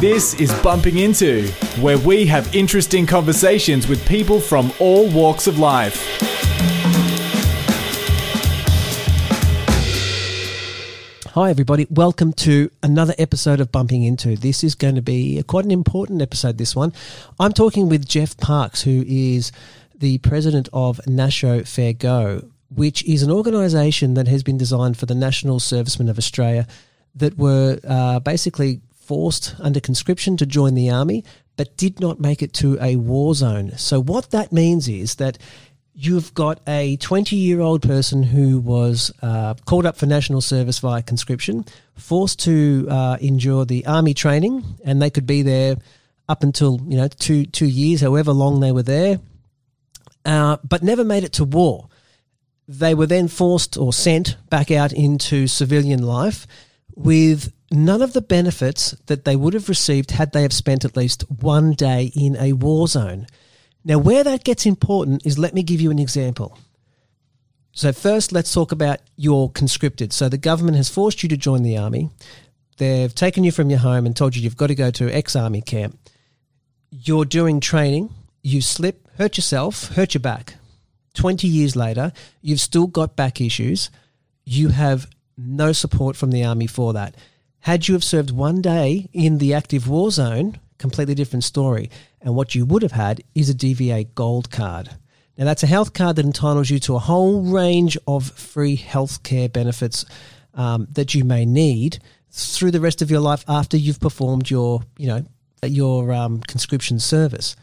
This is Bumping Into, where we have interesting conversations with people from all walks of life. Hi, everybody. Welcome to another episode of Bumping Into. This is going to be quite an important episode, this one. I'm talking with Jeff Parks, who is the president of Nasho Fair Go, which is an organisation that has been designed for the National Servicemen of Australia that were uh, basically forced under conscription to join the army, but did not make it to a war zone. So, what that means is that you've got a 20 year old person who was uh, called up for national service via conscription, forced to uh, endure the army training, and they could be there up until you know two two years, however long they were there, uh, but never made it to war. They were then forced or sent back out into civilian life with none of the benefits that they would have received had they have spent at least one day in a war zone. Now, where that gets important is let me give you an example. So, first, let's talk about your conscripted. So, the government has forced you to join the army. They've taken you from your home and told you you've got to go to ex army camp. You're doing training, you slip, hurt yourself, hurt your back. 20 years later, you've still got back issues. You have no support from the army for that. Had you have served one day in the active war zone, completely different story. And what you would have had is a DVA gold card. Now, that's a health card that entitles you to a whole range of free healthcare benefits um, that you may need through the rest of your life after you've performed your, you know, your um, conscription service.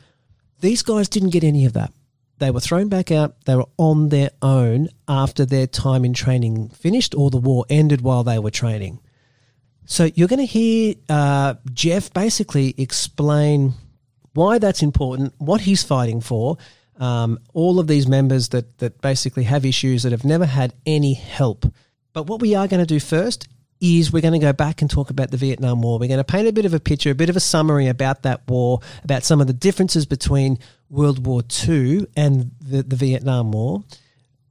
These guys didn't get any of that. They were thrown back out. They were on their own after their time in training finished or the war ended while they were training. So you're going to hear uh, Jeff basically explain why that's important, what he's fighting for. Um, all of these members that that basically have issues that have never had any help. But what we are going to do first is we're going to go back and talk about the Vietnam War. We're going to paint a bit of a picture, a bit of a summary about that war, about some of the differences between World War II and the, the Vietnam War.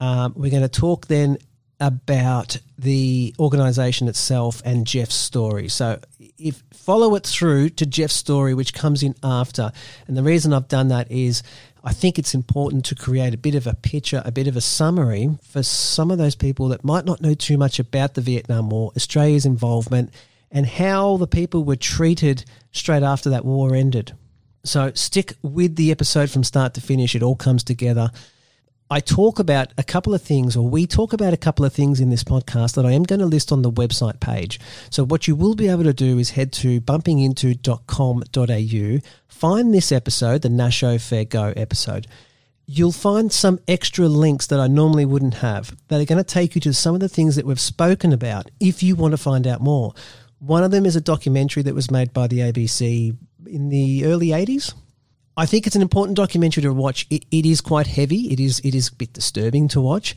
Um, we're going to talk then about the organization itself and Jeff's story. So if follow it through to Jeff's story which comes in after. And the reason I've done that is I think it's important to create a bit of a picture, a bit of a summary for some of those people that might not know too much about the Vietnam War, Australia's involvement, and how the people were treated straight after that war ended. So stick with the episode from start to finish. It all comes together. I talk about a couple of things, or we talk about a couple of things in this podcast that I am going to list on the website page. So, what you will be able to do is head to bumpinginto.com.au, find this episode, the Nasho Fair Go episode. You'll find some extra links that I normally wouldn't have that are going to take you to some of the things that we've spoken about if you want to find out more. One of them is a documentary that was made by the ABC in the early 80s, I think it's an important documentary to watch. It, it is quite heavy. It is it is a bit disturbing to watch,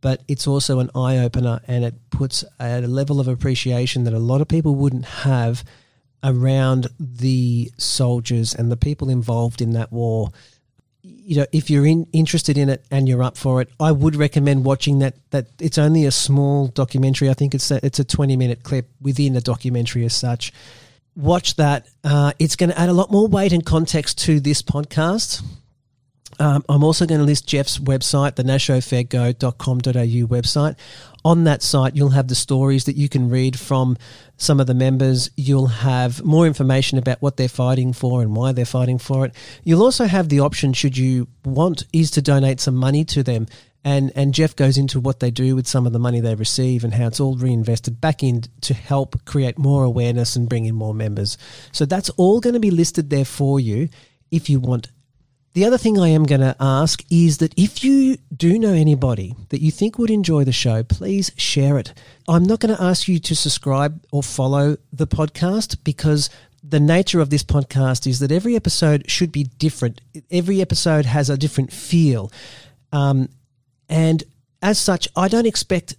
but it's also an eye opener, and it puts at a level of appreciation that a lot of people wouldn't have around the soldiers and the people involved in that war. You know, if you're in, interested in it and you're up for it, I would recommend watching that. That it's only a small documentary. I think it's a, it's a 20 minute clip within a documentary as such watch that. Uh, it's going to add a lot more weight and context to this podcast. Um, I'm also going to list Jeff's website, the nashofairgo.com.au website. On that site, you'll have the stories that you can read from some of the members. You'll have more information about what they're fighting for and why they're fighting for it. You'll also have the option, should you want, is to donate some money to them and and Jeff goes into what they do with some of the money they receive and how it's all reinvested back in to help create more awareness and bring in more members. So that's all going to be listed there for you if you want. The other thing I am going to ask is that if you do know anybody that you think would enjoy the show, please share it. I'm not going to ask you to subscribe or follow the podcast because the nature of this podcast is that every episode should be different. Every episode has a different feel. Um, and as such, I don't expect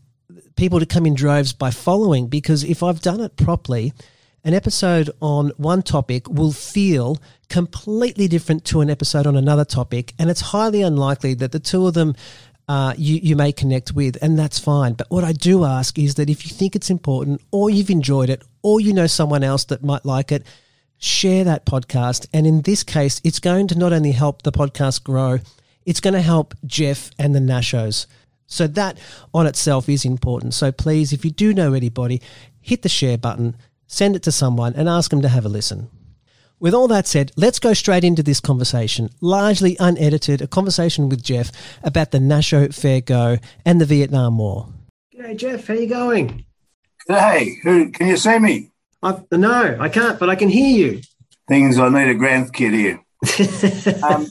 people to come in droves by following because if I've done it properly, an episode on one topic will feel completely different to an episode on another topic. And it's highly unlikely that the two of them uh, you, you may connect with, and that's fine. But what I do ask is that if you think it's important, or you've enjoyed it, or you know someone else that might like it, share that podcast. And in this case, it's going to not only help the podcast grow, it's going to help Jeff and the Nashos. So that on itself is important. So please, if you do know anybody, hit the share button, send it to someone, and ask them to have a listen. With all that said, let's go straight into this conversation, largely unedited, a conversation with Jeff about the Nasho Fair Go and the Vietnam War. G'day, Jeff. How you going? Hey, who can you see me? I, no, I can't, but I can hear you. Things I need a grandkid here. um,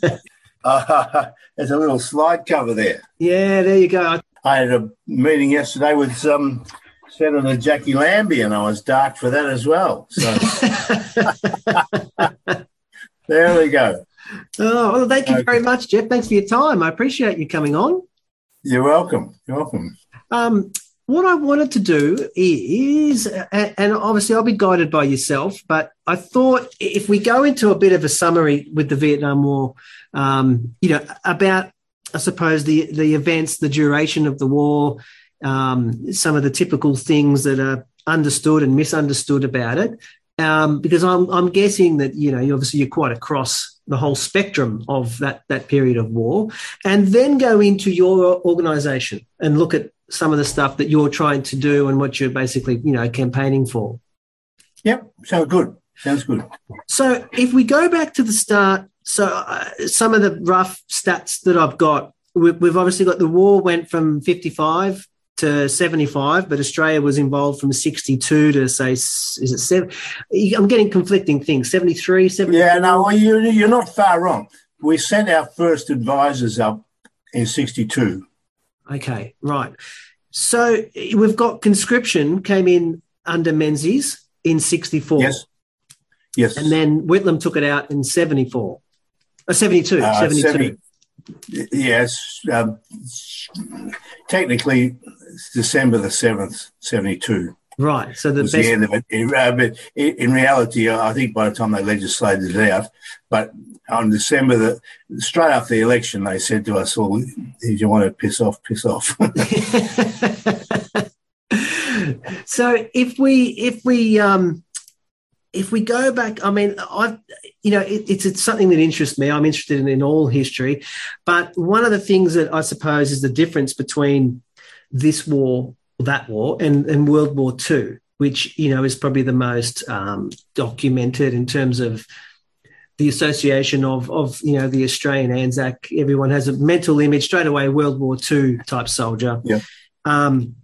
uh, there's a little slide cover there. Yeah, there you go. I had a meeting yesterday with some Senator Jacqui Lambie, and I was dark for that as well. So there we go. Oh, well, thank you very much, Jeff. Thanks for your time. I appreciate you coming on. You're welcome. You're welcome. Um, what I wanted to do is, and obviously I'll be guided by yourself, but I thought if we go into a bit of a summary with the Vietnam War, um, you know, about, I suppose, the, the events, the duration of the war, um, some of the typical things that are understood and misunderstood about it. Um, because I'm, I'm guessing that, you know, obviously you're quite across the whole spectrum of that, that period of war, and then go into your organization and look at some of the stuff that you're trying to do and what you're basically, you know, campaigning for. Yep, sounds good. Sounds good. So if we go back to the start, so uh, some of the rough stats that I've got, we, we've obviously got the war went from 55 to 75, but Australia was involved from 62 to say, is it seven? I'm getting conflicting things 73, 74. Yeah, no, well, you, you're not far wrong. We sent our first advisors up in 62. Okay, right. So we've got conscription came in under Menzies in 64. Yes. Yes. And then Whitlam took it out in 74. Uh, 72. Uh, 72. 70, yes. Um, technically, December the 7th, 72. Right. So the, best... the end of it. Uh, but in reality, I think by the time they legislated it out, but on December, the straight after the election, they said to us all, "If you want to piss off, piss off." so if we if we um, if we go back, I mean, I you know it, it's it's something that interests me. I'm interested in, in all history, but one of the things that I suppose is the difference between this war, that war, and, and World War Two, which you know is probably the most um, documented in terms of the association of of you know the Australian Anzac. Everyone has a mental image straight away. World War Two type soldier. Yeah. Um,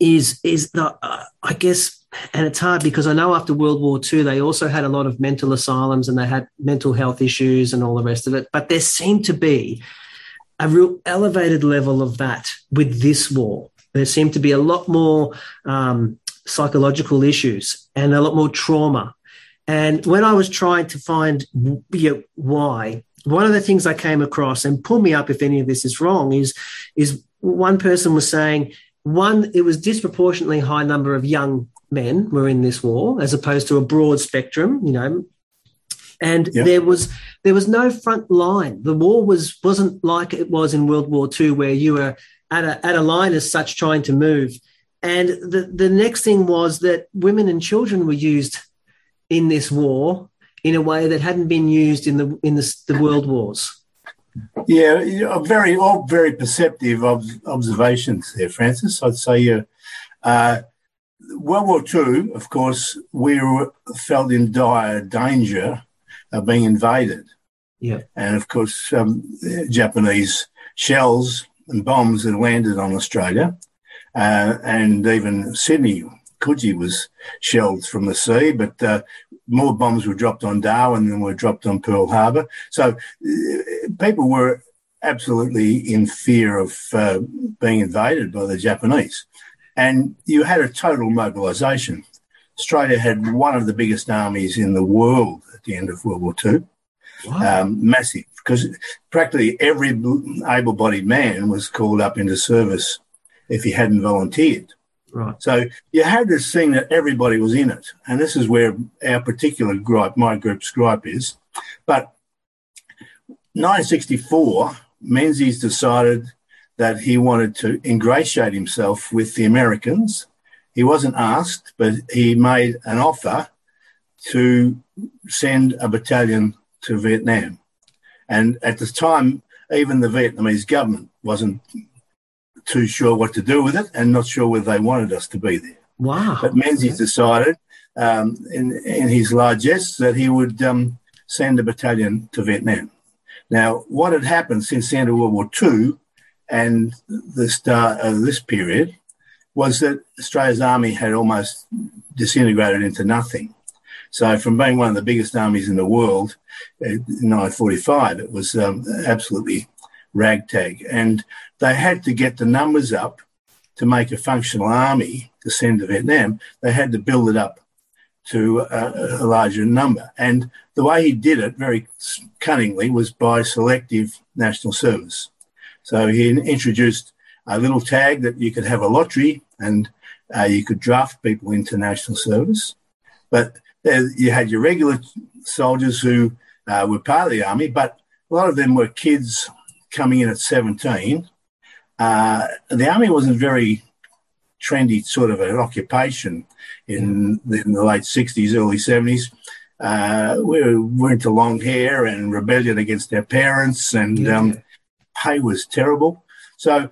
is is the uh, I guess, and it's hard because I know after World War II they also had a lot of mental asylums and they had mental health issues and all the rest of it. But there seemed to be a real elevated level of that with this war. There seemed to be a lot more um, psychological issues and a lot more trauma and when I was trying to find you know, why, one of the things I came across, and pull me up if any of this is wrong, is is one person was saying one it was disproportionately high number of young men were in this war as opposed to a broad spectrum, you know. And yep. there was there was no front line. The war was wasn't like it was in World War II, where you were at a at a line as such trying to move. And the the next thing was that women and children were used in this war in a way that hadn't been used in the in the, the world wars. Yeah, very all very perceptive observations there, Francis. I'd say uh, uh, World War II, of course, we were, felt in dire danger of being invaded. Yeah, and of course, um, Japanese shells and bombs had landed on Australia, uh, and even Sydney Coogee was shelled from the sea, but uh, more bombs were dropped on Darwin than were dropped on Pearl Harbor. So uh, people were absolutely in fear of uh, being invaded by the Japanese. And you had a total mobilisation. Australia had one of the biggest armies in the world at the end of World War II. Wow. Um, massive, because practically every able bodied man was called up into service if he hadn't volunteered. Right. So you had this thing that everybody was in it. And this is where our particular gripe, my group's gripe is. But 1964, Menzies decided that he wanted to ingratiate himself with the Americans. He wasn't asked, but he made an offer to send a battalion to Vietnam. And at the time, even the Vietnamese government wasn't too sure what to do with it and not sure whether they wanted us to be there. Wow. But Menzies decided um, in, in his largesse that he would um, send a battalion to Vietnam. Now, what had happened since the end of World War II and the start of this period was that Australia's army had almost disintegrated into nothing. So, from being one of the biggest armies in the world in 1945, it was um, absolutely ragtag. And they had to get the numbers up to make a functional army to send to Vietnam. They had to build it up to a, a larger number. And the way he did it very cunningly was by selective national service. So he introduced a little tag that you could have a lottery and uh, you could draft people into national service. But you had your regular soldiers who uh, were part of the army, but a lot of them were kids coming in at 17. Uh, the army wasn't very trendy sort of an occupation in the, in the late 60s, early 70s. Uh, we were into long hair and rebellion against their parents, and yeah. um, pay was terrible. So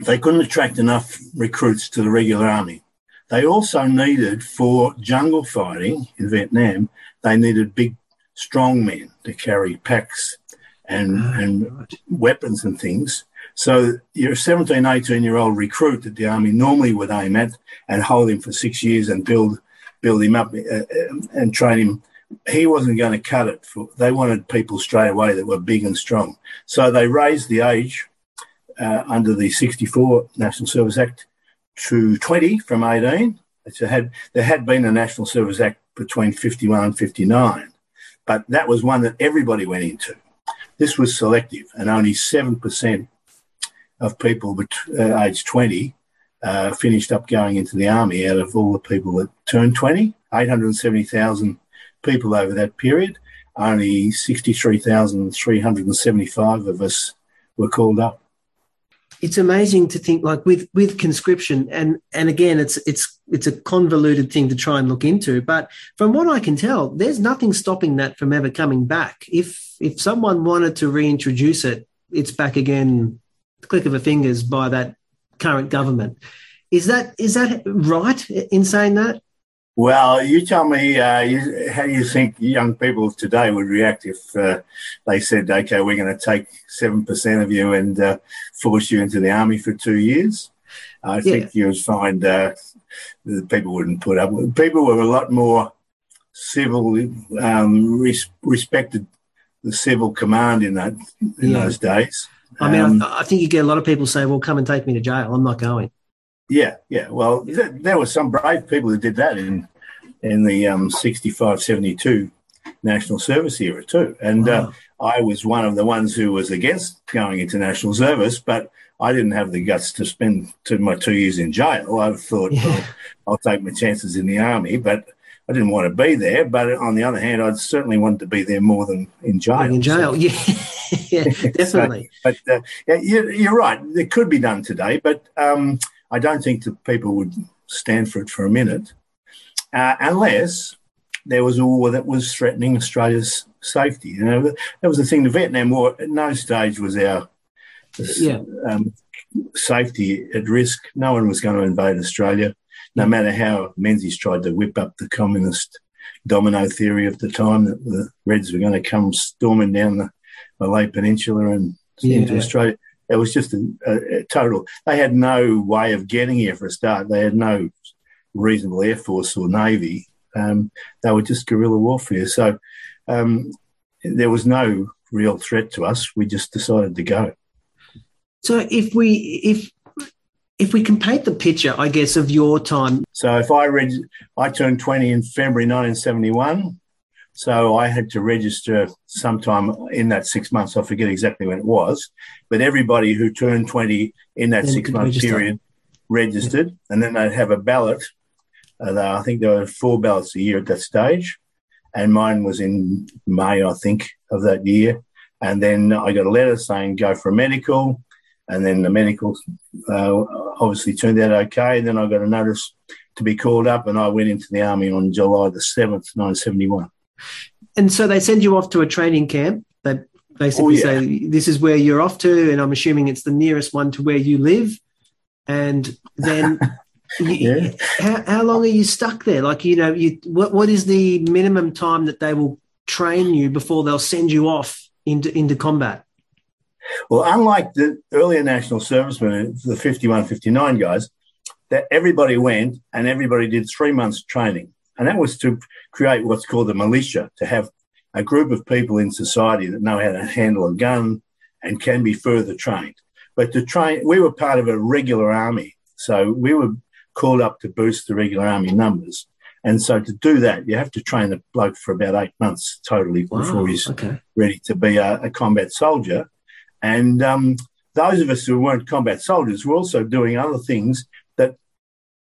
they couldn't attract enough recruits to the regular army. They also needed, for jungle fighting in Vietnam, they needed big, strong men to carry packs and, oh, and right. weapons and things. So your 17, 18 year old recruit that the army normally would aim at and hold him for six years and build build him up uh, uh, and train him. He wasn't going to cut it. For, they wanted people straight away that were big and strong. So they raised the age uh, under the 64 National Service Act to 20 from 18. Had, there had been a National Service Act between 51 and 59, but that was one that everybody went into. This was selective, and only 7% of people uh, aged 20 uh, finished up going into the army out of all the people that turned 20, 870,000 people over that period. Only 63,375 of us were called up. It's amazing to think like with with conscription and and again it's it's it's a convoluted thing to try and look into but from what I can tell there's nothing stopping that from ever coming back if if someone wanted to reintroduce it it's back again click of a fingers by that current government. Is that is that right in saying that? Well, you tell me uh, you, how do you think young people today would react if uh, they said, "Okay, we're going to take seven percent of you and uh, force you into the army for two years." I yeah. think you would find uh, people wouldn't put up. People were a lot more civil, um, res- respected the civil command in that in yeah. those days. I mean, um, I, I, think you get a lot of people say, "Well, come and take me to jail." I'm not going. Yeah, yeah. Well, th- there were some brave people who did that in in the um, 65, 72 national service era too, and uh, wow. uh, I was one of the ones who was against going into national service, but I didn't have the guts to spend two, my two years in jail. I thought yeah. well, I'll take my chances in the army, but I didn't want to be there. But on the other hand, I'd certainly wanted to be there more than in jail. In jail, so. yeah. yeah, definitely. So, but uh, yeah, you're, right. It could be done today, but um, I don't think that people would stand for it for a minute, uh, unless there was a war that was threatening Australia's safety. You know, that was the thing. The Vietnam War at no stage was our yeah. um, safety at risk. No one was going to invade Australia, no matter how Menzies tried to whip up the communist domino theory of the time that the Reds were going to come storming down the Malay Peninsula and yeah. into Australia. It was just a, a, a, total. They had no way of getting here for a start. They had no reasonable air force or navy. Um, they were just guerrilla warfare. So um, there was no real threat to us. We just decided to go. So if we if if we can paint the picture, I guess, of your time. So if I read, I turned twenty in February 1971. So I had to register sometime in that six months. I forget exactly when it was, but everybody who turned 20 in that six month period registered, yeah. and then they'd have a ballot. Uh, I think there were four ballots a year at that stage, and mine was in May, I think, of that year. And then I got a letter saying go for a medical, and then the medical uh, obviously turned out okay. And then I got a notice to be called up, and I went into the army on July the seventh, nineteen seventy one. And so they send you off to a training camp. They basically Oh, yeah. say this is where you're off to, and I'm assuming it's the nearest one to where you live. And then, Yeah. how, how long are you stuck there? Like you know, you what what is the minimum time that they will train you before they'll send you off into into combat? Well, unlike the earlier national servicemen, the 51, 59 guys, that everybody went and everybody did three months training. And that was to create what's called the militia, to have a group of people in society that know how to handle a gun and can be further trained. But to train, we were part of a regular army. So we were called up to boost the regular army numbers. And so to do that, you have to train a bloke for about eight months totally before he's okay. ready to be a, a combat soldier. And um, those of us who weren't combat soldiers were also doing other things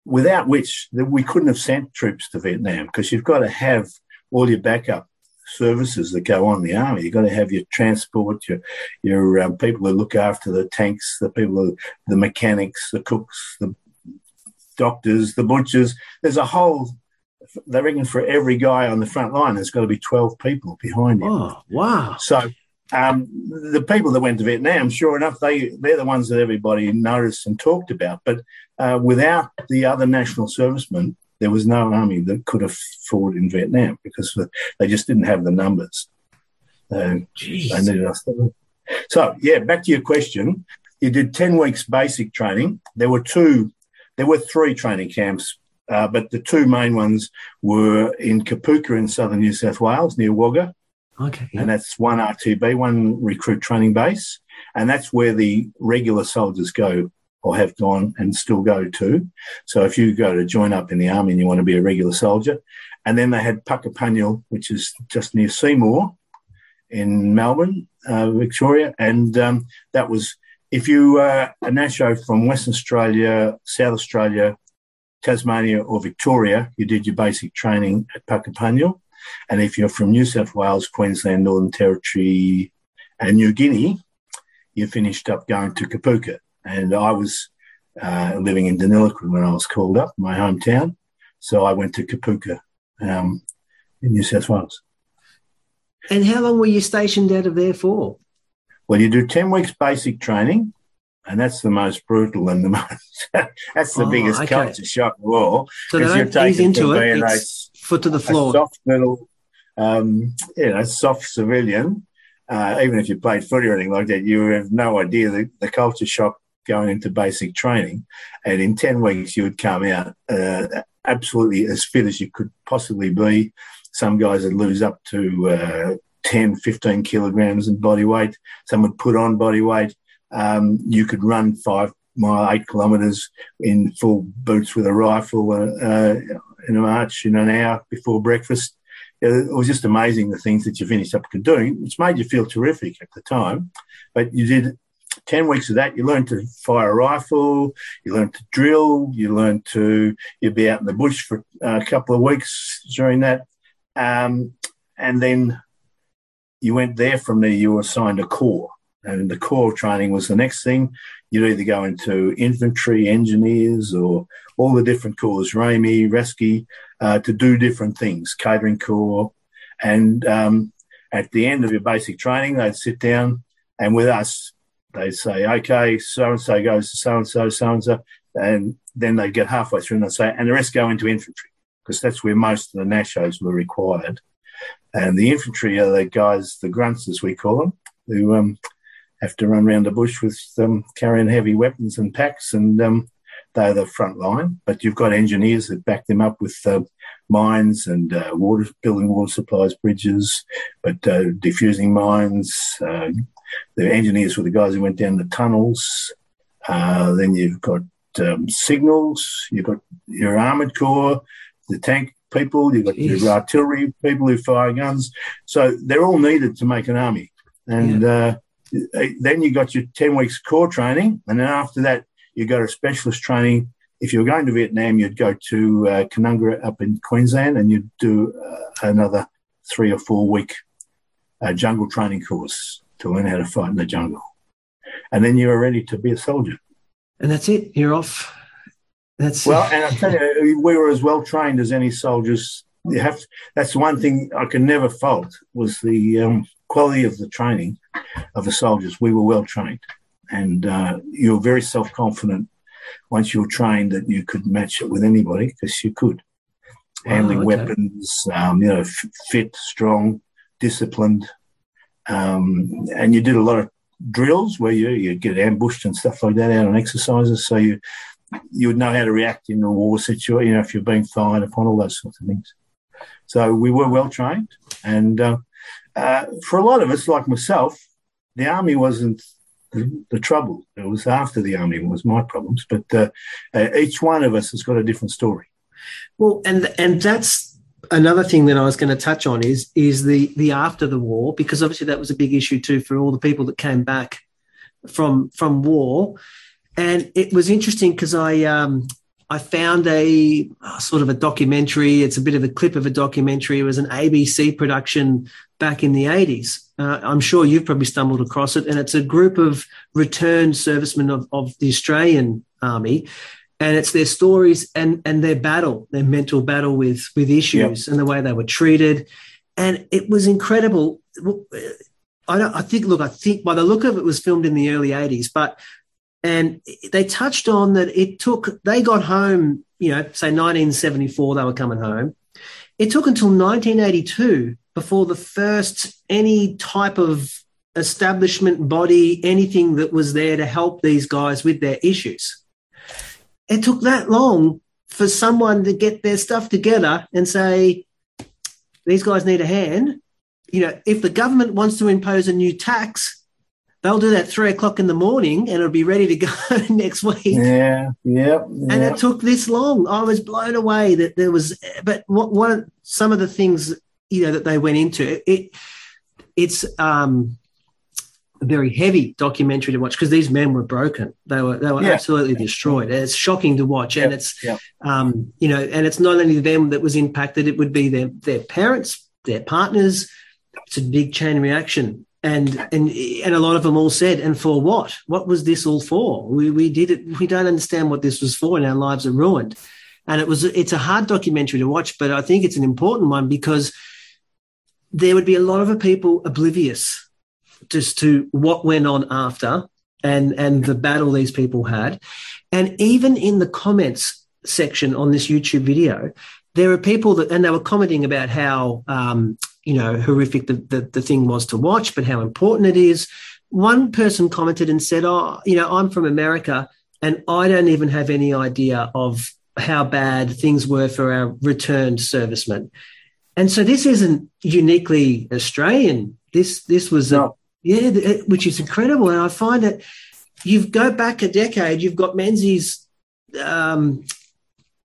without which, that we couldn't have sent troops to Vietnam because you've got to have all your backup services that go on in the army. You've got to have your transport, your your um, people who look after the tanks, the people, who, the mechanics, the cooks, the doctors, the butchers. There's a whole. They reckon for every guy on the front line, there's got to be 12 people behind him. Oh wow! So um, the people that went to Vietnam, sure enough, they they're the ones that everybody noticed and talked about. But uh, without the other national servicemen, there was no army that could have fought in Vietnam because they just didn't have the numbers. Uh, Jeez. they needed us. So yeah, back to your question. You did ten weeks basic training. There were two, there were three training camps, uh, but the two main ones were in Kapooka in southern New South Wales near Wagga, Okay. yeah. and that's one RTB, one recruit training base, and that's where the regular soldiers go or have gone and still go to. So if you go to join up in the army and you want to be a regular soldier, and then they had Puckapunyal, which is just near Seymour in Melbourne, uh, Victoria, and um, that was if you were a Nasho from Western Australia, South Australia, Tasmania, or Victoria, you did your basic training at Puckapunyal. And if you're from New South Wales, Queensland, Northern Territory, and New Guinea, you finished up going to Kapooka. And I was uh, living in Deniliquin when I was called up, my hometown. So I went to Kapooka um, in New South Wales. And how long were you stationed out of there for? Well, you do 10 weeks basic training, and that's the most brutal and the most, that's the Oh, biggest okay. culture shock of all. So they Because you're don't ease into it. being a- It's foot to the floor. soft little, um, you know, soft civilian, uh, even if you played footy or anything like that, you have no idea the, the culture shock going into basic training. And in 10 weeks, you would come out uh, absolutely as fit as you could possibly be. Some guys would lose up to uh, 10, 15 kilograms in body weight. Some would put on body weight. Um, you could run five mile, eight kilometres in full boots with a rifle uh, in a march in an hour before breakfast. It was just amazing the things that you finished up doing, which made you feel terrific at the time. But you did 10 weeks of that. You learned to fire a rifle, you learned to drill, you learned to, you'd be out in the bush for a couple of weeks during that. Um, and then you went there from there, you were assigned a corps. And the corps training was the next thing. You'd either go into infantry, engineers, or all the different corps, RAEME, Rescue, uh, to do different things, catering corps. And um, at the end of your basic training, they'd sit down and with us, they'd say, okay, so and so goes to so and so, so and so. And then they'd get halfway through and they'd say, and the rest go into infantry because that's where most of the NASHOs were required. And the infantry are the guys, the grunts, as we call them, who um, have to run around the bush with um, carrying heavy weapons and packs, and um, they're the front line. But you've got engineers that back them up with uh, mines and uh, water, building water supplies, bridges, but uh, diffusing mines. Uh, the engineers were the guys who went down the tunnels. Uh, then you've got um, signals. You've got your armored corps, the tank people. You've got Jeez. your artillery people who fire guns. So they're all needed to make an army. And uh, then you got your 10 weeks corps training. And then after that, you go to specialist training. If you were going to Vietnam, you'd go to uh, Canungra up in Queensland and you'd do uh, another three or four week uh, jungle training course to learn how to fight in the jungle. And then you were ready to be a soldier. And that's it. You're off. That's well, and I tell you, we were as well trained as any soldiers. You have to, that's one thing I can never fault was the um, quality of the training of the soldiers. We were well trained, and uh, you were very self confident once you were trained that you could match it with anybody because you could. Handling okay. weapons, um, you know, f- fit, strong, disciplined, um, and you did a lot of drills where you you get ambushed and stuff like that out on exercises, so you you would know how to react in a war situation, you know, if you're being fired upon, all those sorts of things. So we were well trained, and uh, uh, for a lot of us, like myself, the army wasn't the, the, trouble. It was after the army was my problems, but uh, uh, each one of us has got a different story. Well, and and that's another thing that I was going to touch on is is the the after the war because obviously that was a big issue too for all the people that came back from from war, and it was interesting because I um, I found a sort of a documentary. It's a bit of a clip of a documentary. It was an ABC production back in the 80s. Uh, I'm sure you've probably stumbled across it. And it's a group of returned servicemen of, of the Australian Army. And it's their stories and, and their battle, their mental battle with, with issues yep. and the way they were treated. And it was incredible. I, don't, I think, look, I think by the look of it, it was filmed in the early 80s, but and they touched on that it took, they got home, you know, say 1974, they were coming home. It took until 1982 before the first, any type of establishment body, anything that was there to help these guys with their issues. It took that long for someone to get their stuff together and say, these guys need a hand. You know, if the government wants to impose a new tax, they'll do that three o'clock in the morning and it'll be ready to go next week. Yeah, yeah, And it took this long. I was blown away that there was, but what one some of the things you know that they went into it, it's um a very heavy documentary to watch because these men were broken. They were they were yeah. absolutely destroyed. And it's shocking to watch, and it's um you know, and it's not only them that was impacted; it would be their their parents, their partners. It's a big chain reaction and and and a lot of them all said, "And for what? What was this all for? We we did it. We don't understand what this was for, and our lives are ruined." And it was it's a hard documentary to watch, but I think it's an important one because there would be a lot of people oblivious just to what went on after and and the battle these people had, and even in the comments section on this YouTube video, there are people that and they were commenting about how um, you know horrific the, the, the thing was to watch, but how important it is. One person commented and said, "Oh, you know, I'm from America, and I don't even have any idea of how bad things were for our returned servicemen." And so this isn't uniquely Australian. This this was no. a yeah, which is incredible, and I find that you go back a decade, you've got Menzies. Um,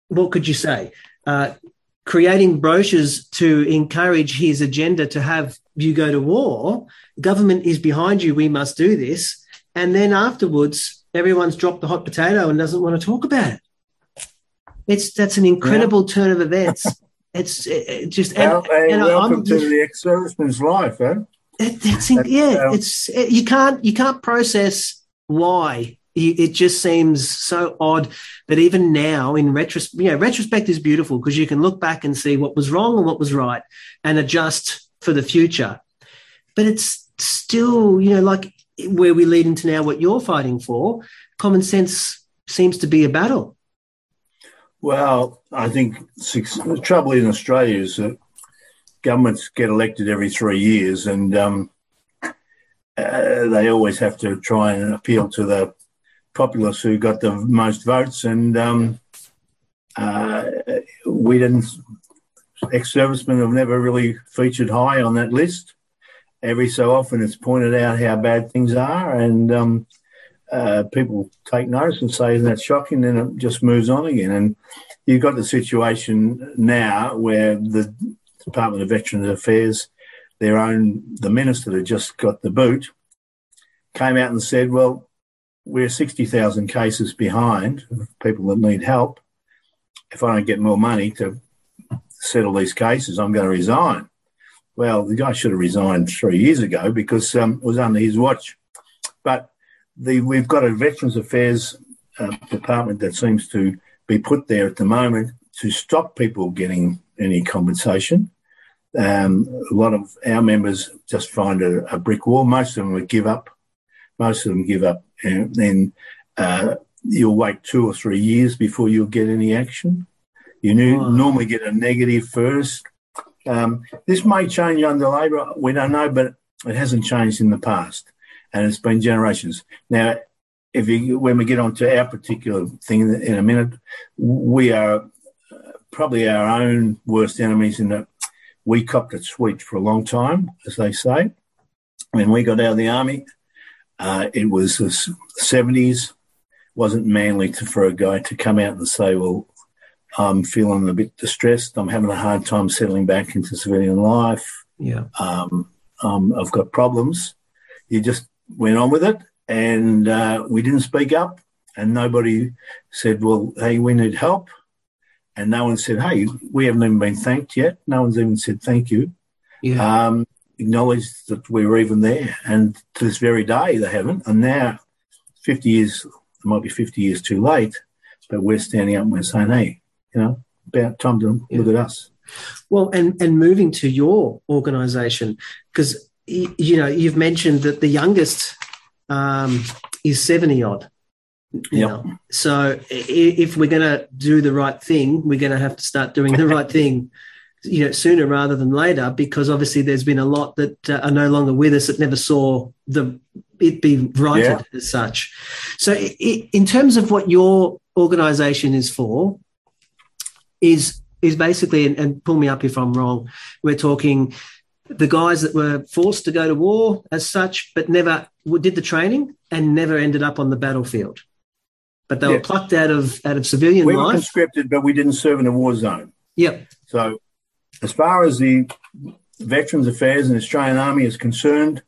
what could you say? Uh, creating brochures to encourage his agenda to have you go to war. Government is behind you. We must do this. And then afterwards, everyone's dropped the hot potato and doesn't want to talk about it. It's that's an incredible yeah. turn of events. It's it, it just well, and, and welcome I'm, to the ex-serviceman's life, eh? It, that's, yeah, um, it's you can't you can't process why it just seems so odd that even now in retrospect, you know, retrospect is beautiful because you can look back and see what was wrong and what was right and adjust for the future. But it's still, you know, like where we lead into now what you're fighting for, common sense seems to be a battle. Well, I think the trouble in Australia is that governments get elected every three years and um, uh, they always have to try and appeal to the populace who got the most votes, and um, uh, we didn't. Ex-servicemen have never really featured high on that list. Every so often, it's pointed out how bad things are, and um, uh, people take notice and say, "Isn't that shocking?" Then it just moves on again, and you've got the situation now where the Department of Veterans Affairs, their own the minister that just got the boot, came out and said, "Well, we're 60,000 cases behind people that need help. If I don't get more money to settle these cases, I'm going to resign. Well, the guy should have resigned three years ago because um, it was under his watch. The, we've got a Veterans Affairs uh, department that seems to be put there at the moment to stop people getting any compensation. Um, a lot of our members just find a, a, brick wall. Most of them would give up. Most of them give up, and then uh, you'll wait two or three years before you'll get any action. You wow. normally get a negative first. Um, this may change under Labor. We don't know, but it hasn't changed in the past, and it's been generations. Now, if you when we get on to our particular thing in a minute, we are probably our own worst enemies in that we copped it sweet for a long time, as they say. When we got out of the army, uh, it was the 70s. wasn't manly to, for a guy to come out and say, well, I'm feeling a bit distressed. I'm having a hard time settling back into civilian life. Yeah. Um, um, I've got problems. You just went on with it, and uh, we didn't speak up, and nobody said, "Well, hey, we need help," and no one said, "Hey, we haven't even been thanked yet." No one's even said thank you. Yeah. Um, acknowledged that we were even there, and to this very day they haven't. And now, fifty years, it might be fifty years too late, but we're standing up and we're saying, "Hey, you know, about time to yeah. look at us." Well, and and moving to your organisation because you know you've mentioned that the youngest um, is seventy odd. Yeah. So if we're going to do the right thing, we're going to have to start doing the right thing, you know, sooner rather than later, because obviously there's been a lot that uh, are no longer with us that never saw the it be righted yeah. as such. So in terms of what your organisation is for, is is basically, and, and pull me up if I'm wrong, we're talking the guys that were forced to go to war as such, but never did the training and never ended up on the battlefield. But they yeah. were plucked out of out of civilian we life. We were conscripted, but we didn't serve in a war zone. Yep. So, as far as the Veterans Affairs and Australian Army is concerned,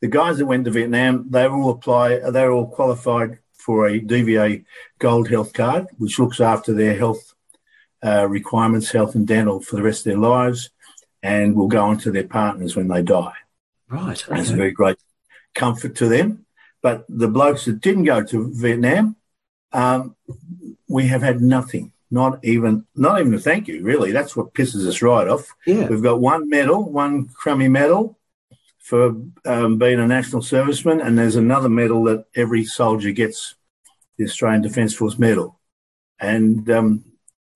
the guys that went to Vietnam, they all apply. They're all qualified for a DVA Gold Health Card, which looks after their health uh, requirements, health and dental, for the rest of their lives, and will go on to their partners when they die. Right. Okay. It's a very great comfort to them. But the blokes that didn't go to Vietnam, um, we have had nothing. Not even, not even a thank you. Really, that's what pisses us right off. Yeah. We've got one medal, one crummy medal for um, being a national serviceman, and there's another medal that every soldier gets, the Australian Defence Force medal. And um,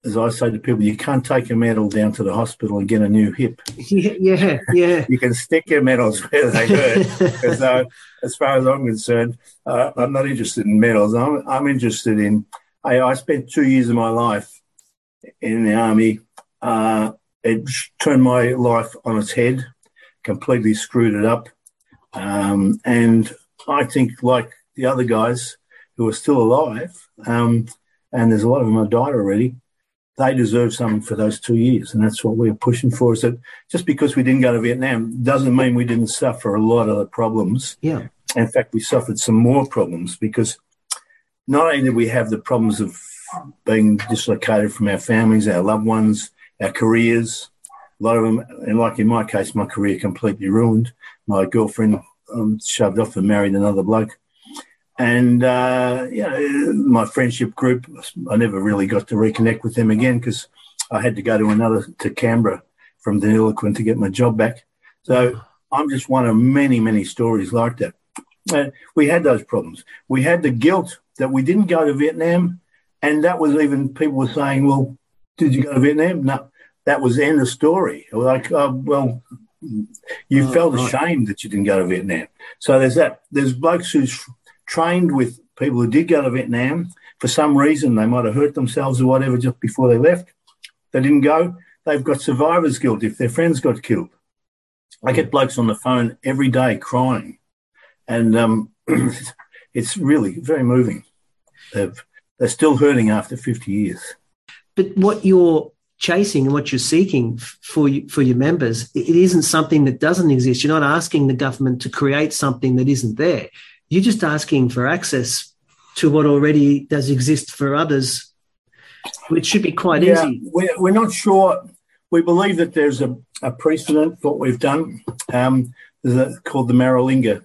as I say to people, you can't take a medal down to the hospital and get a new hip. Yeah, yeah, yeah. you can stick your medals where they hurt. Uh, as far as I'm concerned, uh, I'm not interested in medals. I'm, I'm interested in. I, I, spent two years of my life in the army. Uh, it turned my life on its head, completely screwed it up. Um, and I think, like the other guys who are still alive, um, and there's a lot of them have died already they deserve something for those two years. And that's what we're pushing for is that just because we didn't go to Vietnam doesn't mean we didn't suffer a lot of the problems. Yeah. In fact, we suffered some more problems because not only did we have the problems of being dislocated from our families, our loved ones, our careers, a lot of them, and like in my case, my career completely ruined. My girlfriend um, shoved off and married another bloke. And uh, you know, my friendship group, I never really got to reconnect with them again because I had to go to another to Canberra from Deniliquin to get my job back. So I'm just one of many, many stories like that. Uh, we had those problems. We had the guilt that we didn't go to Vietnam, and that was even people were saying, "Well, did you go to Vietnam?" No, that was the end of story. Like, uh, well, you oh, felt right. ashamed that you didn't go to Vietnam. So there's that. There's blokes who's trained with people who did go to Vietnam. For some reason, they might have hurt themselves or whatever just before they left. They didn't go. They've got survivor's guilt if their friends got killed. I get blokes on the phone every day crying, and um, it's really very moving. They've, they're still hurting after 50 years. But what you're chasing and what you're seeking for you, for your members, it isn't something that doesn't exist. You're not asking the government to create something that isn't there. You're just asking for access to what already does exist for others, which should be quite yeah, easy. We're, we're not sure. We believe that there's a, a precedent for what we've done um, called the Maralinga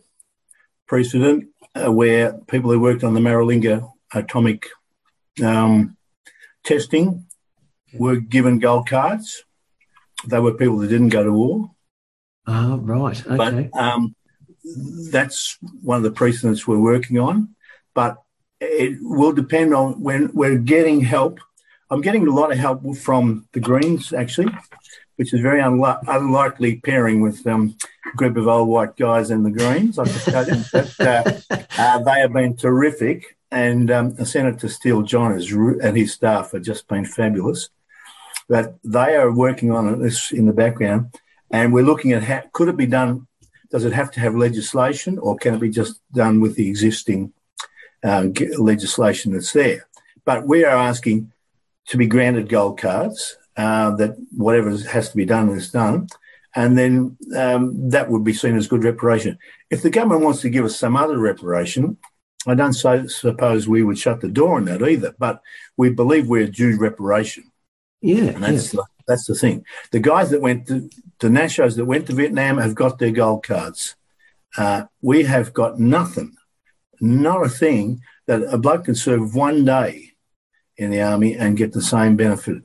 precedent, uh, where people who worked on the Maralinga atomic um, testing were given gold cards. They were people that didn't go to war. Oh, right. Okay. But um, that's one of the precedents we're working on. But it will depend on when we're getting help. I'm getting a lot of help from the Greens, actually, which is very unli- unlikely pairing with um, a group of old white guys in the Greens, I tell you. But uh, uh, they have been terrific. And um, Senator Steele John is, and his staff have just been fabulous. But they are working on this in the background. And we're looking at how could it be done? Does it have to have legislation or can it be just done with the existing uh, legislation that's there? But we are asking to be granted gold cards, uh, that whatever has to be done is done. And then um, that would be seen as good reparation. If the government wants to give us some other reparation, I don't so, suppose we would shut the door on that either, but we believe we're due reparation. Yeah. And that's, yeah. The, that's the thing. The guys that went to, the Nashos that went to Vietnam have got their gold cards. Uh, we have got nothing, not a thing that a bloke can serve one day in the army and get the same benefit.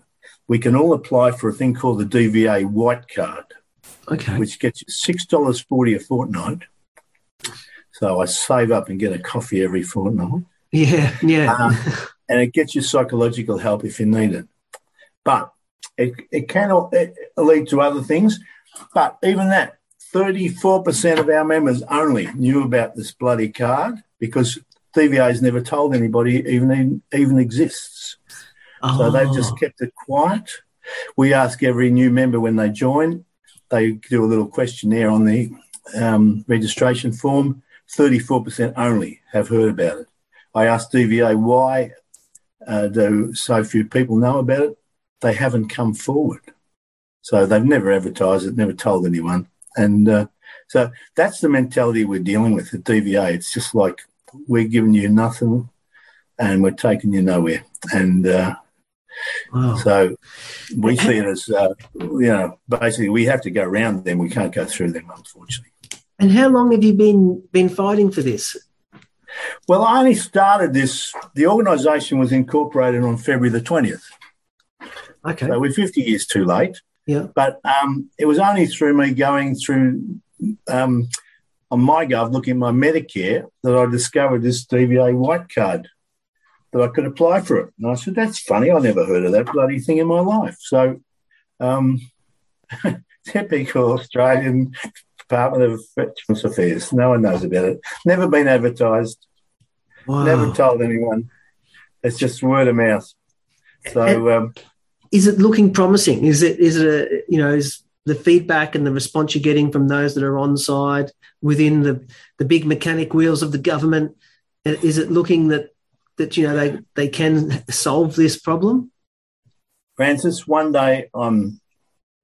We can all apply for a thing called the DVA white card, okay. which gets you six dollars forty a fortnight. So I save up and get a coffee every fortnight. Yeah, yeah. Uh, and it gets you psychological help if you need it. But it, it can lead to other things. But even that, 34% of our members only knew about this bloody card because DVA has never told anybody even even exists. Oh. So they've just kept it quiet. We ask every new member when they join, they do a little questionnaire on the um, registration form. 34% only have heard about it. I asked DVA why uh, do so few people know about it. They haven't come forward. So they've never advertised it, never told anyone. And uh, so that's the mentality we're dealing with at DVA. It's just like we're giving you nothing and we're taking you nowhere. And uh, wow. so we see it as, uh, you know, basically we have to go around them. We can't go through them, unfortunately. And how long have you been been fighting for this? Well, I only started this. The organisation was incorporated on February the twentieth. Okay, so we're fifty years too late. Yeah, but um, it was only through me going through um, on MyGov looking at my Medicare that I discovered this DVA white card that I could apply for it. And I said, "That's funny. I never heard of that bloody thing in my life." So, um, typical Australian Department of Veterans Affairs. No one knows about it. Never been advertised. Wow. Never told anyone. It's just word of mouth. So, um, is it looking promising? Is it is it a you know is the feedback and the response you're getting from those that are on side within the the big mechanic wheels of the government? Is it looking that that you know they they can solve this problem? Francis, one day um, I'm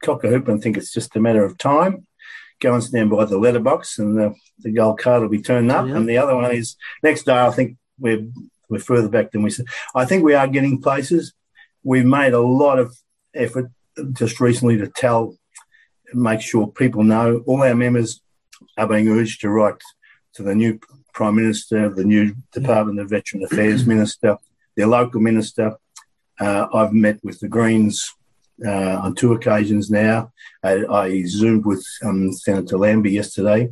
cock a hoop and think it's just a matter of time go and stand by the letterbox and the, the gold card will be turned up. Yeah. And the other one is next day, I think we're, we're further back than we said. I think we are getting places. We've made a lot of effort just recently to tell, make sure people know all our members are being urged to write to the new Prime Minister, the new Department of Veteran Affairs Minister, their local minister. Uh, I've met with the Greens uh, on two occasions now. I, I zoomed with um, Senator Lambie yesterday.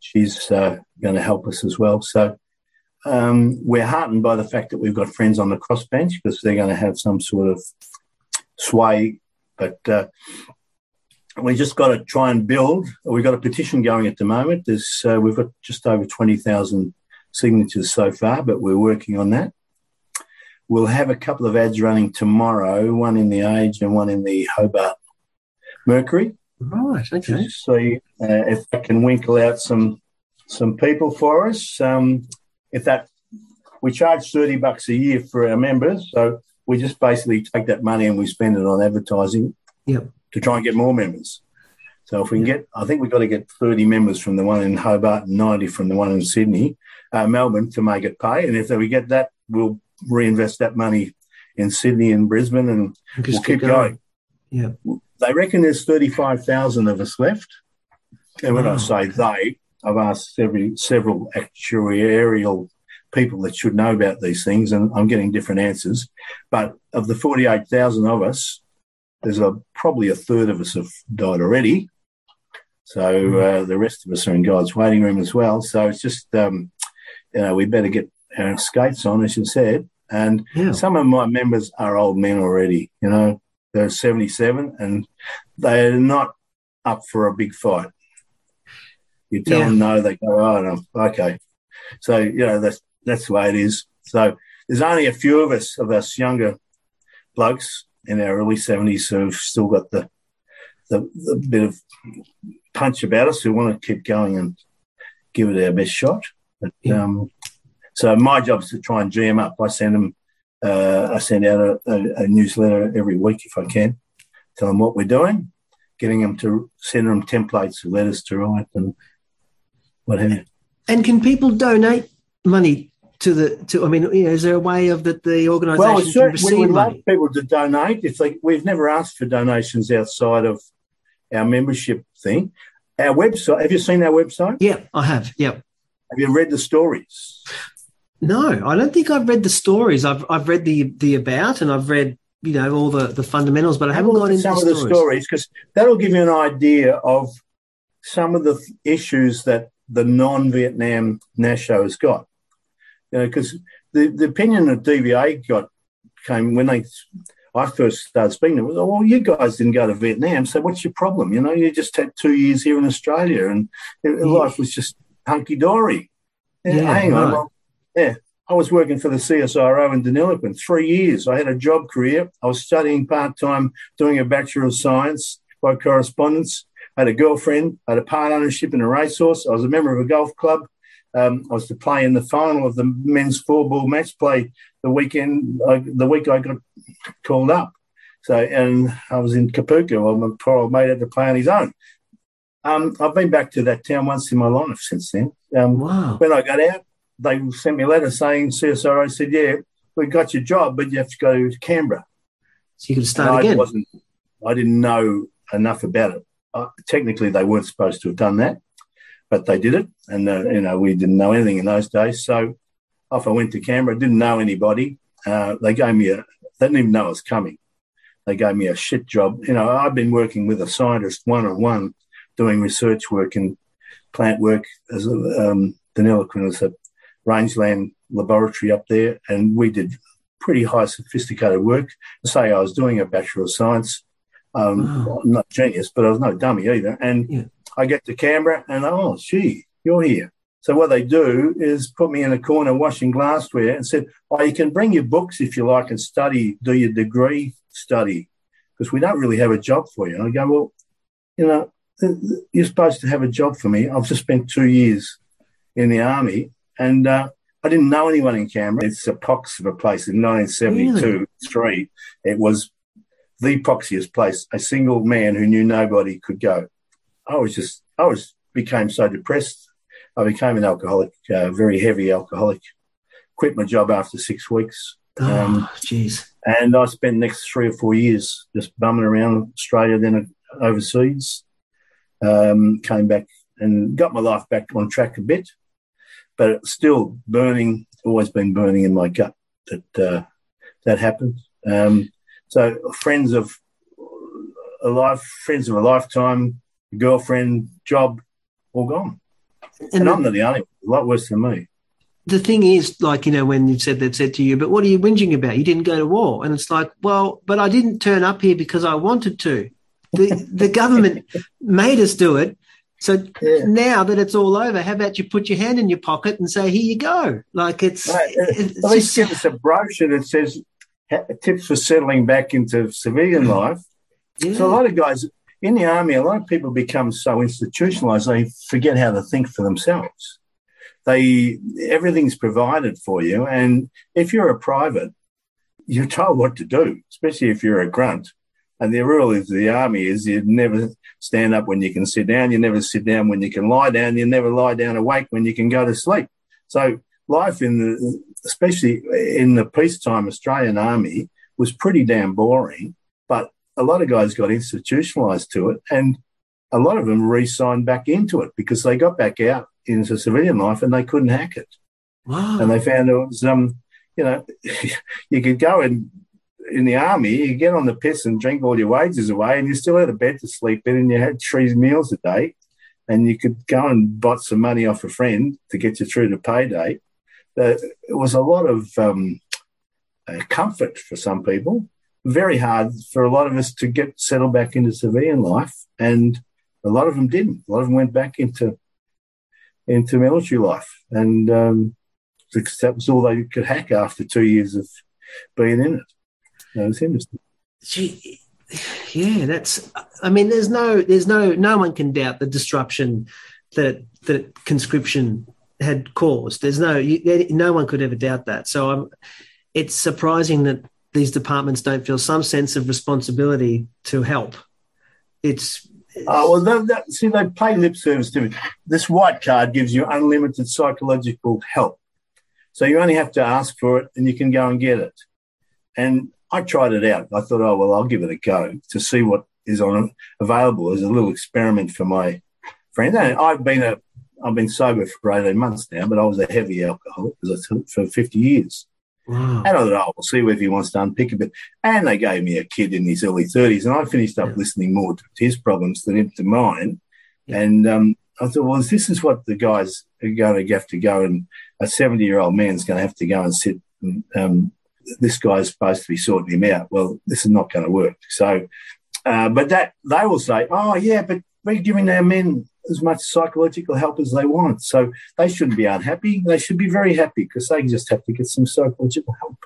She's uh, going to help us as well. So um, we're heartened by the fact that we've got friends on the crossbench because they're going to have some sort of sway. But uh, we just got to try and build. We've got a petition going at the moment. There's uh, we've got just over twenty thousand signatures so far, but we're working on that. We'll have a couple of ads running tomorrow, one in the Age and one in the Hobart Mercury. Right. Okay. See uh, if I can winkle out some some people for us. Um, if that we charge thirty bucks a year for our members, so we just basically take that money and we spend it on advertising. Yep. To try and get more members. So if we can get, I think we've got to get 30 members from the one in Hobart and 90 from the one in Sydney, uh, Melbourne to make it pay. And if we get that, we'll reinvest that money in Sydney and Brisbane, and we'll keep going. going. Yeah, they reckon there's thirty-five thousand of us left. And when I say they, I've asked every several actuarial people that should know about these things, and I'm getting different answers. But of the 48,000 of us, there's a, probably a third of us have died already. So hmm. uh, the rest of us are in God's waiting room as well. So it's just, um, you know, we better get our skates on, as you said. And yeah. some of my members are old men already, you know, they're 77 and they're not up for a big fight. You tell yeah. them no, they go, oh, no, okay. So, you know, that's, that's the way it is. So there's only a few of us, of us younger blokes in our early 70s who've still got the, the, the bit of punch about us who want to keep going and give it our best shot. But, yeah. um, so my job is to try and GM up. I send them, uh, I send out a, a, a, newsletter every week if I can, tell them what we're doing, getting them to send them templates of letters to write and what have you. And can people donate money to the to? I mean, you know, is there a way of that the organisation well, can receive we money? love people to donate. It's like we've never asked for donations outside of our membership thing. Our website. Have you seen our website? Yeah, I have. Yeah. Have you read the stories? No, I don't think I've read the stories. I've I've read the the about and I've read you know all the the fundamentals, but I haven't gone into some the of the stories because that'll give you an idea of some of the issues that the non-Vietnam Nasho has got. You know, because the, the opinion that DVA got came when they I first started speaking to them was, oh, well, you guys didn't go to Vietnam, so what's your problem? You know, you just had two years here in Australia and yeah. life was just hunky dory. Yeah, hang right. on. Well, yeah, I was working for the CSIRO in Deniliquin three years. I had a job career. I was studying part time, doing a Bachelor of Science by correspondence. I had a girlfriend. I had a part ownership in a racehorse. I was a member of a golf club. Um, I was to play in the final of the men's four ball match play the weekend, the week I got called up. So, and I was in Kapooka. Well, my poor old mate had to play on his own. Um, I've been back to that town once in my life since then. Um, wow. When I got out, they sent me a letter saying CSIRO said, "Yeah, we got your job, but you have to go to Canberra." So you could start I again. Wasn't, I didn't know enough about it. Uh, technically, they weren't supposed to have done that, but they did it, and uh, you know we didn't know anything in those days. So off I went to Canberra. Didn't know anybody. Uh, they gave me a. They didn't even know I was coming. They gave me a shit job. You know, I've been working with a scientist one on one, doing research work and plant work as a um, Deniliquin as a rangeland laboratory up there, and we did pretty high sophisticated work. Say I was doing a Bachelor of Science, um, wow. not genius, but I was no dummy either. And yeah. I get to Canberra, and oh, gee, you're here. So what they do is put me in a corner washing glassware and said, "Oh, you can bring your books if you like and study, do your degree study, because we don't really have a job for you." And I go, "Well, you know, you're supposed to have a job for me. I've just spent two years in the army, and uh, I didn't know anyone in Canberra. It's a pox of a place. In 1972, really? three, it was the poxiest place. A single man who knew nobody could go. I was just, I was became so depressed. I became an alcoholic, uh, very heavy alcoholic. Quit my job after six weeks. Oh, um, jeez. and I spent the next three or four years just bumming around Australia, then overseas. Um, came back and got my life back on track a bit but it's still burning, always been burning in my gut that uh, that happened. Um, so friends of a life, friends of a lifetime, girlfriend, job, all gone. And, and I'm not the only one. A lot worse than me. The thing is, like you know, when you said they've said to you, "But what are you whinging about? You didn't go to war," and it's like, well, but I didn't turn up here because I wanted to. The the government made us do it, so yeah. now that it's all over, how about you put your hand in your pocket and say, "Here you go"? Like it's, right. it's at least give us a brochure that says tips for settling back into civilian mm. life. Yeah. So a lot of guys in the army, a lot of people become so institutionalized they forget how to think for themselves. They everything's provided for you, and if you're a private, you're told what to do, especially if you're a grunt. And the rule of the army is you never stand up when you can sit down. You never sit down when you can lie down. You never lie down awake when you can go to sleep. So life in the, especially in the peacetime Australian army was pretty damn boring, but a lot of guys got institutionalized to it and a lot of them re-signed back into it because they got back out into civilian life and they couldn't hack it. Wow. And they found it was, um, you know, you could go and in the army, you get on the piss and drink all your wages away, and you still had a bed to sleep in, and you had three meals a day, and you could go and bot some money off a friend to get you through to payday. Uh, it was a lot of um, uh, comfort for some people. Very hard for a lot of us to get settled back into civilian life, and a lot of them didn't. A lot of them went back into into military life, and um, that was all they could hack after two years of being in it. That was interesting. Gee, yeah, that's. I mean, there's no, there's no, no one can doubt the disruption that that conscription had caused. There's no, you, no one could ever doubt that. So I'm. It's surprising that these departments don't feel some sense of responsibility to help. It's Oh, well, that, that, see, they pay lip service to it. This white card gives you unlimited psychological help. So you only have to ask for it and you can go and get it. And I tried it out. I thought, oh, well, I'll give it a go to see what is on available as a little experiment for my friend. And I've been a, I've been sober for 18 months now, but I was a heavy alcoholic for 50 years. Wow. And I thought, oh, we'll see if he wants to unpick a bit. And they gave me a kid in his early 30s, and I finished up yeah. listening more to his problems than to mine. Yeah. And um, I thought, well, this is what the guys are going to have to go, and a 70 year old man's going to have to go and sit. And, um, this guy's supposed to be sorting him out. Well, this is not going to work. So, uh, but that they will say, oh, yeah, but we're giving our men as much psychological help as they want. So they shouldn't be unhappy. They should be very happy because they just have to get some psychological help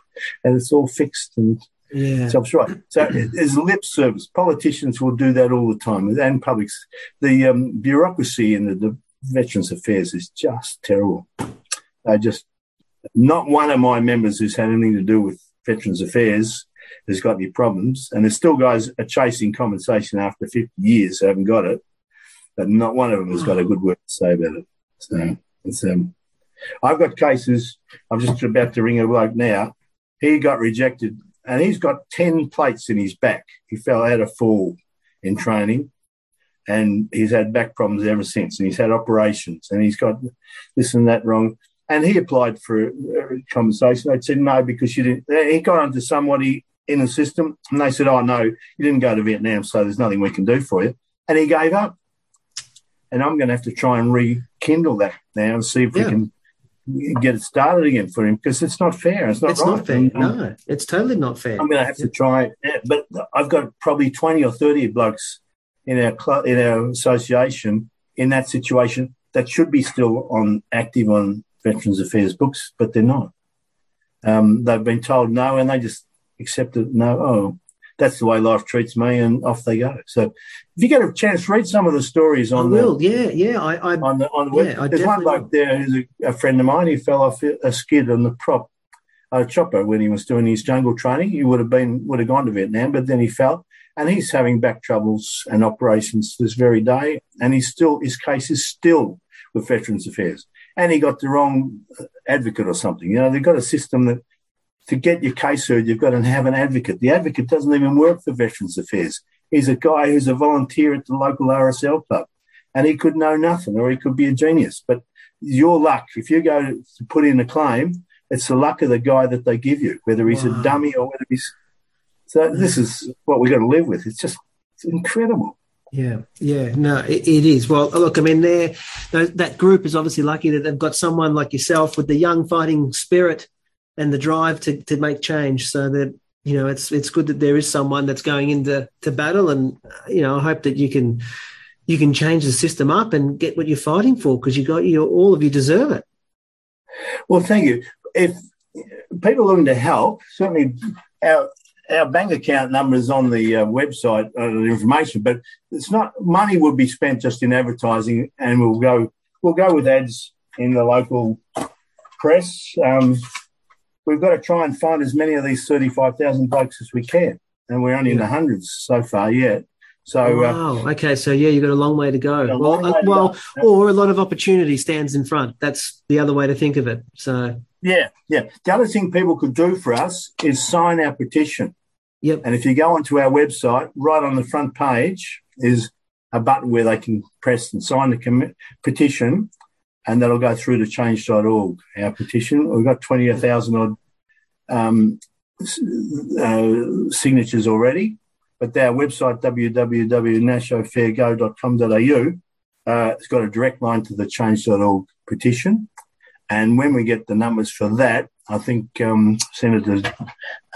and it's all fixed and yeah. job's right. So there's lip service. Politicians will do that all the time and publics. The um, bureaucracy in the, the Veterans Affairs is just terrible. They just, not one of my members who's had anything to do with Veterans Affairs has got any problems. And there's still guys are chasing compensation after 50 years who haven't got it but not one of them has got a good word to say about it. So it's um, I've got cases. I'm just about to ring a bloke now. He got rejected, and he's got ten plates in his back. He fell out of fall in training, and he's had back problems ever since. And he's had operations, and he's got this and that wrong. And he applied for a compensation. They said no because you didn't. He got onto somebody in the system, and they said, "Oh no, you didn't go to Vietnam, so there's nothing we can do for you." And he gave up and I'm going to have to try and rekindle that now and see if yeah. we can get it started again for him because it's not fair. It's not it's right. not fair. no, it's totally not fair. I'm going to have to try it, but I've got probably 20 or 30 blokes in our cl- in our association in that situation that should be still on active on Veterans Affairs books, but they're not. Um, they've been told no, and they just accept it. No, oh, that's the way life treats me, and off they go. So, if you get a chance, read some of the stories on. I will. The, yeah, yeah. I, I on the on the yeah, There's one bloke there who's a, a, friend of mine. He fell off a skid on the prop, a chopper when he was doing his jungle training. He would have been would have gone to Vietnam, but then he fell, and he's having back troubles and operations this very day. And he's still his case is still with Veterans Affairs, and he got the wrong uh, advocate or something. You know, they've got a system that to get your case heard, you've got to have an advocate. The advocate doesn't even work for Veterans Affairs. He's a guy who's a volunteer at the local RSL club, and he could know nothing, or he could be a genius. But your luck, if you go to put in a claim, it's the luck of the guy that they give you, whether he's wow. a dummy or whether he's. So this is what we've got to live with. It's just it's incredible. Yeah, yeah, no, it, it is. Well, look, I mean, there that group is obviously lucky that they've got someone like yourself with the young fighting spirit and the drive to, to make change so that you know it's it's good that there is someone that's going into to battle and you know I hope that you can you can change the system up and get what you're fighting for because you got you all of you deserve it. Well, thank you. If people looking to help, certainly our our bank account number is on the uh, website, uh, information, but it's not money would be spent just in advertising, and we'll go we'll go with ads in the local press. Um, we've got to try and find as many of these 35,000 blokes as we can. And we're only yeah. in the hundreds so far yet. So uh, wow, uh, okay, so yeah, you've got a long way to go. Well, uh, well, go. or a lot of opportunity stands in front. That's the other way to think of it. So yeah, yeah. The other thing people could do for us is sign our petition. Yep. And if you go onto our website, right on the front page is a button where they can press and sign the com- petition. And that'll go through to change.org, our petition. We've got 20,000 odd um, uh, signatures already, but our website, www.nashofairgo.com.au, uh, it's got a direct line to the change.org petition. And when we get the numbers for that, I think um, Senator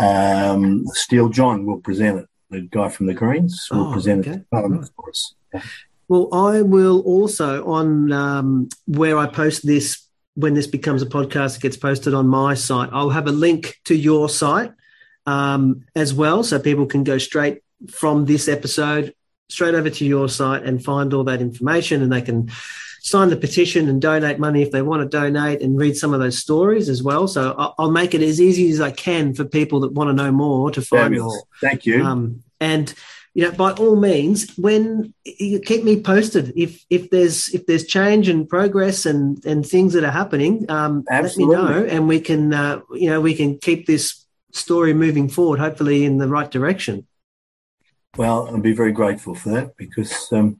um, Steele John will present it. The guy from the Greens will Oh, present okay. it to Parliament for us. Well, I will also on um, where I post this when this becomes a podcast, it gets posted on my site. I'll have a link to your site um, as well, so people can go straight from this episode straight over to your site and find all that information, and they can sign the petition and donate money if they want to donate and read some of those stories as well. So I'll, I'll make it as easy as I can for people that want to know more to find Fabulous. more. Thank you. Um, and you know, by all means, when you keep me posted if if there's if there's change and progress and and things that are happening, um, let me Absolutely. know, and we can uh, you know we can keep this story moving forward, hopefully in the right direction. Well, I'll be very grateful for that because, um,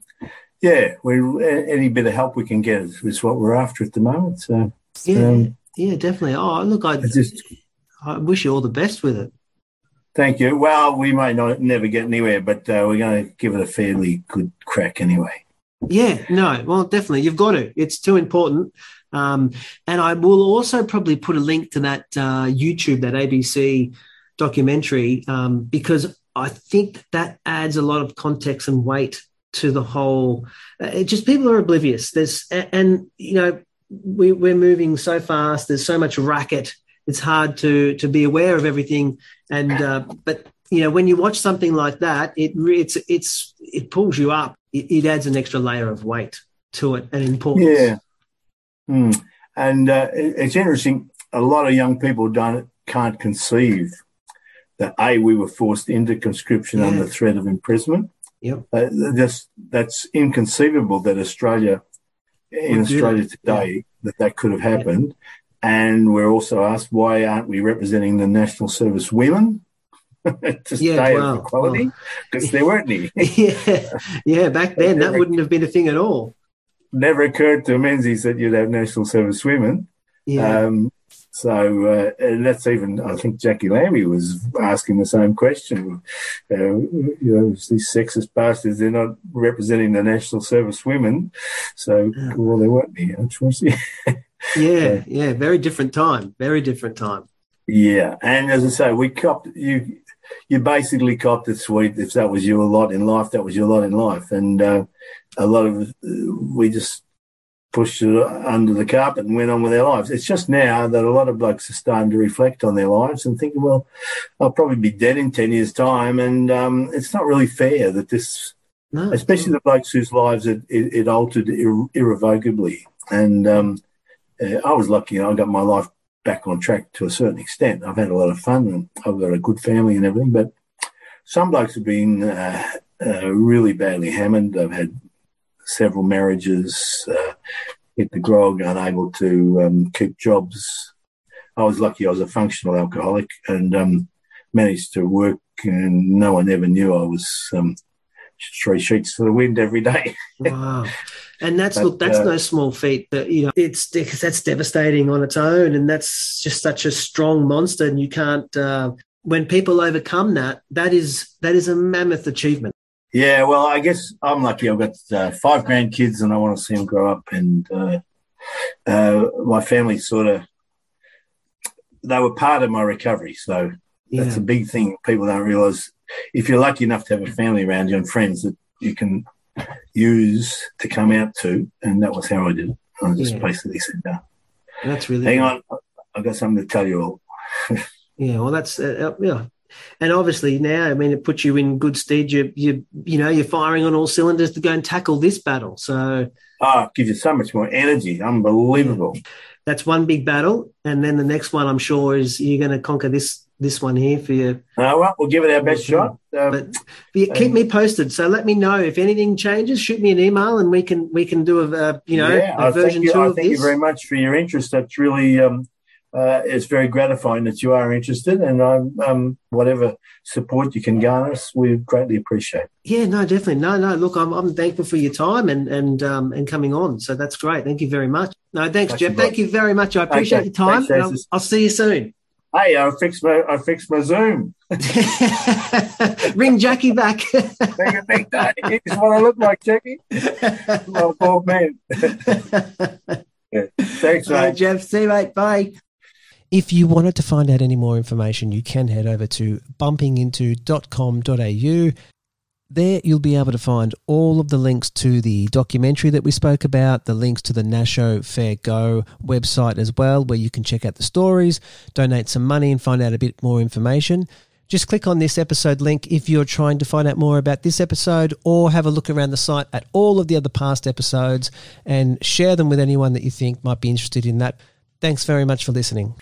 yeah, we any bit of help we can get is, is what we're after at the moment. So, Yeah, Um, yeah, definitely. Oh, look, I, I just I wish you all the best with it. Thank you. Well, we may not never get anywhere, but uh, we're going to give it a fairly good crack anyway. Yeah, no, well, definitely. You've got to. It's too important. Um, and I will also probably put a link to that uh, YouTube, that ABC documentary, um, because I think that adds a lot of context and weight to the whole. Uh, just people are oblivious. There's and, and you know we, we're moving so fast. There's so much racket. It's hard to to be aware of everything. And uh, but you know when you watch something like that, it it's it's it pulls you up. It, it adds an extra layer of weight to it and importance. Yeah. Hmm. And uh, it- it's interesting. A lot of young people don't can't conceive that a we were forced into conscription Yeah. under threat of imprisonment. Yep. Uh, that's that's inconceivable that Australia, in Australia that, today, that that could have happened. And we're also asked why aren't we representing the national service women to Yeah, stay wow, of equality because there weren't any. yeah, yeah. Back then, that wouldn't have been a thing at all. Never occurred to Menzies that you'd have national service women. Yeah, Um, so uh, and that's even I think Jacqui Lambie was asking the same question. Uh, you know, these sexist bastards, they're not representing the national service women. So well, they weren't here, unfortunately. yeah, yeah. Very different time. Very different time. yeah, and as I say, we copped you. You basically copped it sweet. If that was your lot in life, that was your lot in life, and uh, a lot of uh, we just pushed it under the carpet and went on with our lives. It's just now that a lot of blokes are starting to reflect on their lives and thinking, well, I'll probably be dead in 10 years' time. And um, it's not really fair that this, No, especially the blokes whose lives it, it, it altered irre- irrevocably. And um, uh, I was lucky, I got my life back on track to a certain extent. I've had a lot of fun and I've got a good family and everything. But some blokes have been uh, uh, really badly hammered. I've had several marriages, uh, hit the grog, unable to um, keep jobs. I was lucky I was a functional alcoholic and um, managed to work, and no one ever knew I was um, three sheets to the wind every day. wow. And that's But, look, that's uh, no small feat. That you know, it's that's devastating on its own, and that's just such a strong monster. And you can't. Uh, when people overcome that, that is that is a mammoth achievement. Yeah, well, I guess I'm lucky. I've got uh, five grandkids, and I want to see them grow up. And uh, uh, my family sort of they were part of my recovery, so Yeah, that's a big thing. People don't realise if you're lucky enough to have a family around you and friends that you can use to come out to, and that was how I did it. I just Yeah. basically said, no, that's really "Hang good. on, I've got something to tell you all." Yeah, well, that's uh, uh, yeah, and obviously now, I mean, it puts you in good stead. You you you know, you're firing on all cylinders to go and tackle this battle. So Oh, it gives you so much more energy. Unbelievable. that's one big battle, and then the next one, I'm sure, is you're going to conquer this this one here for you. Uh, well, we'll give it our best shot. Um, But you keep me posted. So let me know if anything changes. Shoot me an email, and we can we can do a uh, you know yeah, a version thank you, two I of thank this. you very much for your interest. That's really um, uh, it's very gratifying that you are interested, and I'm, um, whatever support you can garner us, we greatly appreciate. Yeah, no, definitely, no, no. Look, I'm, I'm thankful for your time and and um, and coming on. So that's great. Thank you very much. No, thanks, thanks Jeff. Thank you very much. I appreciate okay. your time. Thanks, I'll, I'll see you soon. Hey, I fixed my I fixed my Zoom. Ring Jackie back. Make a big. Here's what I look like, Jackie. Oh, poor man. yeah. Thanks, mate. Jeff. See you, mate. Bye. If you wanted to find out any more information, you can head over to bumpinginto.com.au. There, you'll be able to find all of the links to the documentary that we spoke about, the links to the Nasho Fair Go website as well, where you can check out the stories, donate some money, and find out a bit more information. Just click on this episode link if you're trying to find out more about this episode, or have a look around the site at all of the other past episodes and share them with anyone that you think might be interested in that. Thanks very much for listening.